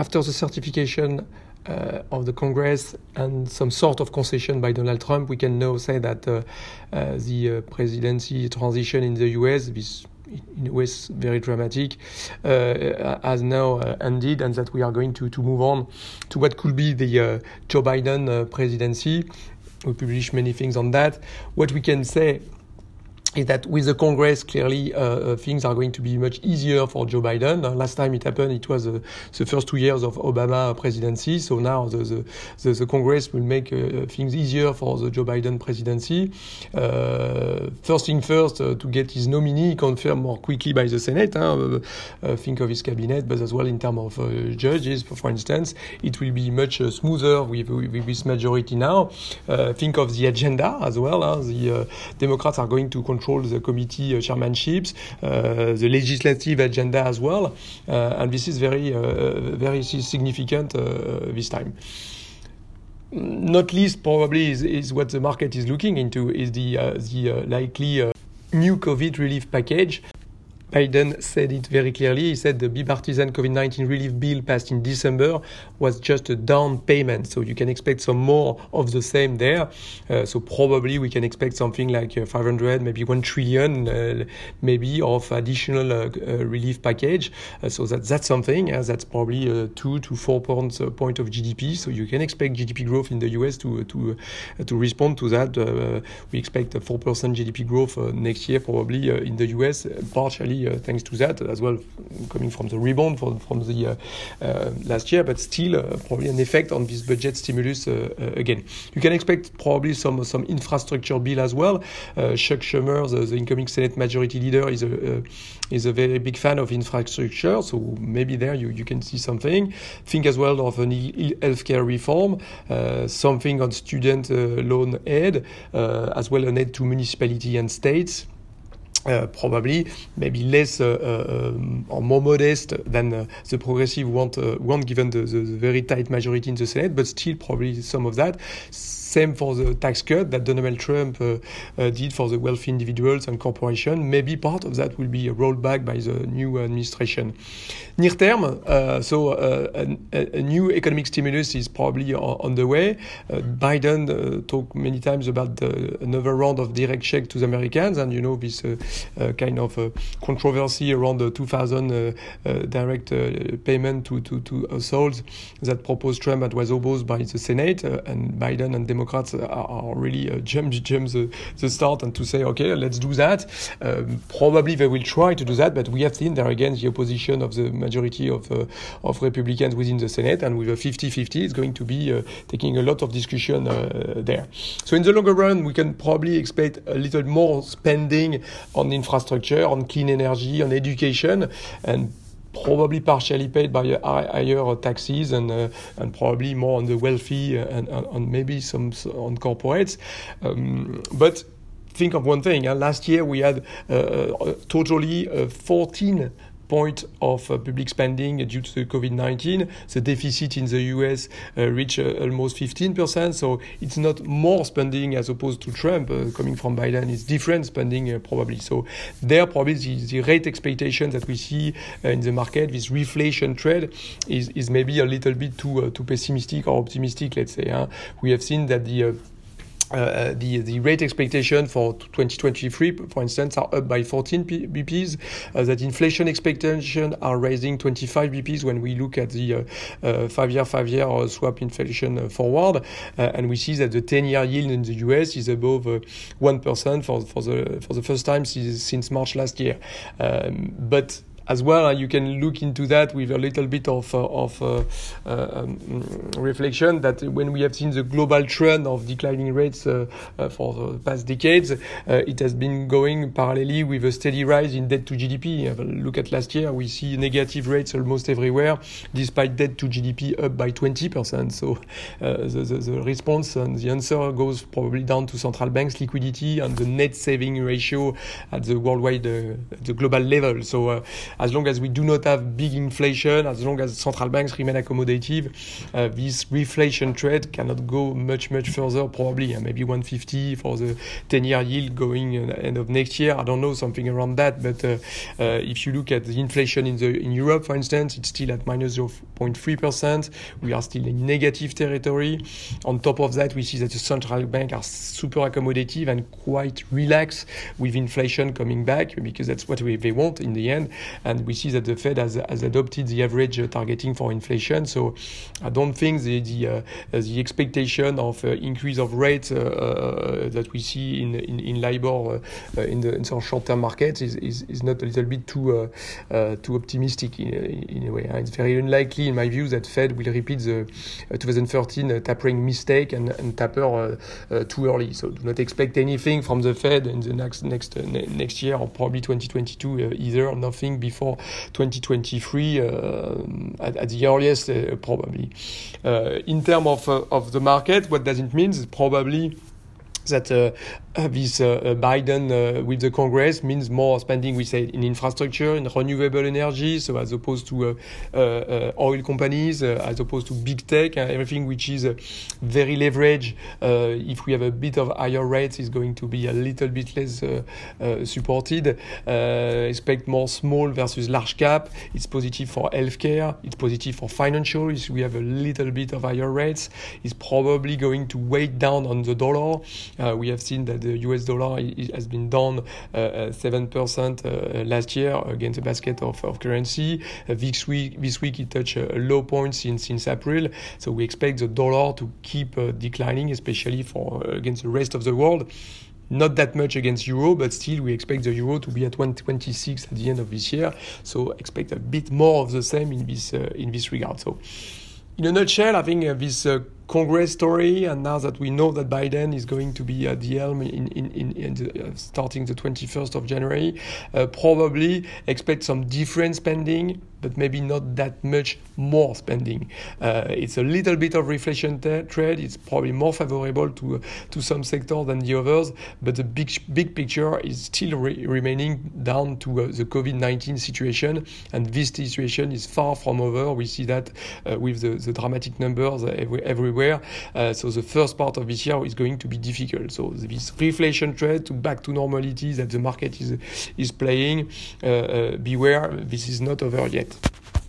after the certification uh, of the Congress and some sort of concession by Donald Trump, we can now say that uh, uh, the uh, presidency transition in the US, this in a way very dramatic, uh, has now uh, ended, and that we are going to, to move on to what could be the Joe Biden presidency. We publish many things on that. What we can say is that with the Congress, clearly uh, uh, things are going to be much easier for Joe Biden. Uh, last time it happened, it was uh, the first two years of Obama presidency. So now the, the, the, the Congress will make uh, things easier for the Joe Biden presidency. Uh, first thing first, to get his nominee confirmed more quickly by the Senate. Huh? think of his cabinet, but as well in terms of judges, for, instance, it will be much smoother with, with, this majority now. think of the agenda as well. Huh? The Democrats are going to control the committee uh, chairmanships, uh, the legislative agenda as well, uh, and this is very very significant this time not least probably is, is, what the market is looking into is the uh, the uh, likely uh, new COVID relief package. Biden said it very clearly. He said the bipartisan COVID 19 relief bill passed in December was just a down payment. So you can expect some more of the same there. Uh, so probably we can expect something like uh, 500, maybe 1 trillion, uh, maybe of additional uh, uh, relief package. Uh, so that, that's something. that's probably 2 to 4 points point of GDP. So you can expect GDP growth in the US to, to, to respond to that. we expect a 4% GDP growth next year, probably in the US, partially uh, thanks to that as well, coming from the rebound from, from the uh, uh, last year, but still uh, probably an effect on this budget stimulus uh, uh, again. You can expect probably some some infrastructure bill as well. Chuck Schumer, the, the, incoming Senate Majority Leader, is a is a very big fan of infrastructure, so maybe there you, you can see something. Think as well of an healthcare reform, something on student loan aid, as well an aid to municipality and states. Uh, probably maybe less uh, uh, or more modest than uh, the progressive want, uh, want given the, the, very tight majority in the Senate, but still probably some of that. Same for the tax cut that Donald Trump uh, did for the wealthy individuals and corporations. Maybe part of that will be rolled back by the new administration. Near term, uh, so uh, a, a, new economic stimulus is probably on the way. Uh, Biden uh, talked many times about the, another round of direct check to the Americans, and you know this kind of controversy around the 2000 direct payment to, to, to households that proposed Trump and was opposed by the Senate, and Biden and Democrats Democrats are, are really uh, jump jump the, the start and to say okay let's do that. Um, probably they will try to do that, but we have seen there again the opposition of the majority of uh, of Republicans within the Senate, and with a 50-50, it's going to be uh, taking a lot of discussion uh, there. So in the longer run, we can probably expect a little more spending on infrastructure, on clean energy, on education, and probably partially paid by higher taxes and uh, and probably more on the wealthy and, maybe some on corporates. Um, but think of one thing. Uh, last year we had uh totally uh, 14 point of uh, public spending due to COVID-19. The deficit in the US uh, reached uh, almost 15%. So it's not more spending as opposed to Trump coming from Biden. It's different spending probably. So there probably the, the rate expectation that we see in the market, this reflation trend, is, is maybe a little bit too too pessimistic or optimistic. Let's say. Huh? We have seen that the uh, uh, the the rate expectation for 2023, for instance, are up by 14 BPs. Uh, that inflation expectation are raising 25 BPs when we look at the uh, five-year five-year swap inflation forward, and we see that the 10-year yield in the US is above one percent for for the for the first time since, since March last year. Um, but as well. And You can look into that with a little bit of, uh, of uh, uh, um, reflection that when we have seen the global trend of declining rates for the past decades, it has been going parallelly with a steady rise in debt to GDP. Look at last year, we see negative rates almost everywhere, despite debt to GDP up by 20%. So the, the, the response and the answer goes probably down to central banks liquidity and the net saving ratio at the worldwide, uh, the global level. So uh, as long as we do not have big inflation, as long as central banks remain accommodative, uh, this reflation trade cannot go much much further. Probably uh, maybe 150 for the 10-year yield going uh, end of next year. I don't know something around that. But uh, uh, if you look at the inflation in the in Europe, for instance, it's still at minus minus 0.3 percent. We are still in negative territory. On top of that, we see that the central bank are super accommodative and quite relaxed with inflation coming back because that's what we, they want in the end. And we see that the Fed has, has adopted the average uh, targeting for inflation. So I don't think the the, uh, the expectation of uh, increase of rates uh, uh, that we see in in, in LIBOR uh, in the in some short-term markets is, is, is not a little bit too too optimistic in, in a way. It's very unlikely, in my view, that Fed will repeat the 2013 tapering mistake and, and taper too early. So do not expect anything from the Fed in the next next next year or probably 2022 either. Nothing before 2023 uh, at, at, the earliest, uh, probably. Uh, in terms of of the market, what does it mean? It's probably that uh, uh, this uh, uh Biden uh, with the Congress means more spending, we say, in infrastructure, in renewable energy, so as opposed to uh, oil companies, as opposed to big tech, everything which is very leveraged. if we have a bit of higher rates, is going to be a little bit less supported. expect more small versus large cap. It's positive for healthcare. It's positive for financial. If we have a little bit of higher rates, it's probably going to weigh down on the dollar. Uh, we have seen that the US dollar has been down 7% uh, uh, last year against a basket of, of currency. this week, this week it touched a low point since since April. So we expect the dollar to keep declining, especially for against the rest of the world not that much against euro, but still we expect the euro to be at 126 at the end of this year. So expect a bit more of the same in this uh, in this regard. So, in a nutshell, I think uh, this uh, Congress story, and now that we know that Biden is going to be at the helm in, in, in, in the, uh, starting the 21st of January, uh, probably expect some different spending, but maybe not that much more spending. Uh, it's a little bit of reflation trade. It's probably more favorable to to some sectors than the others, but the big big picture is still re remaining down to uh, the COVID-19 situation, and this situation is far from over. We see that uh, with the, the dramatic numbers every, everywhere everywhere. Uh, so the first part of this year is going to be difficult. So this reflation trade to back to normality that the market is is playing, uh, uh, beware, this is not over yet it.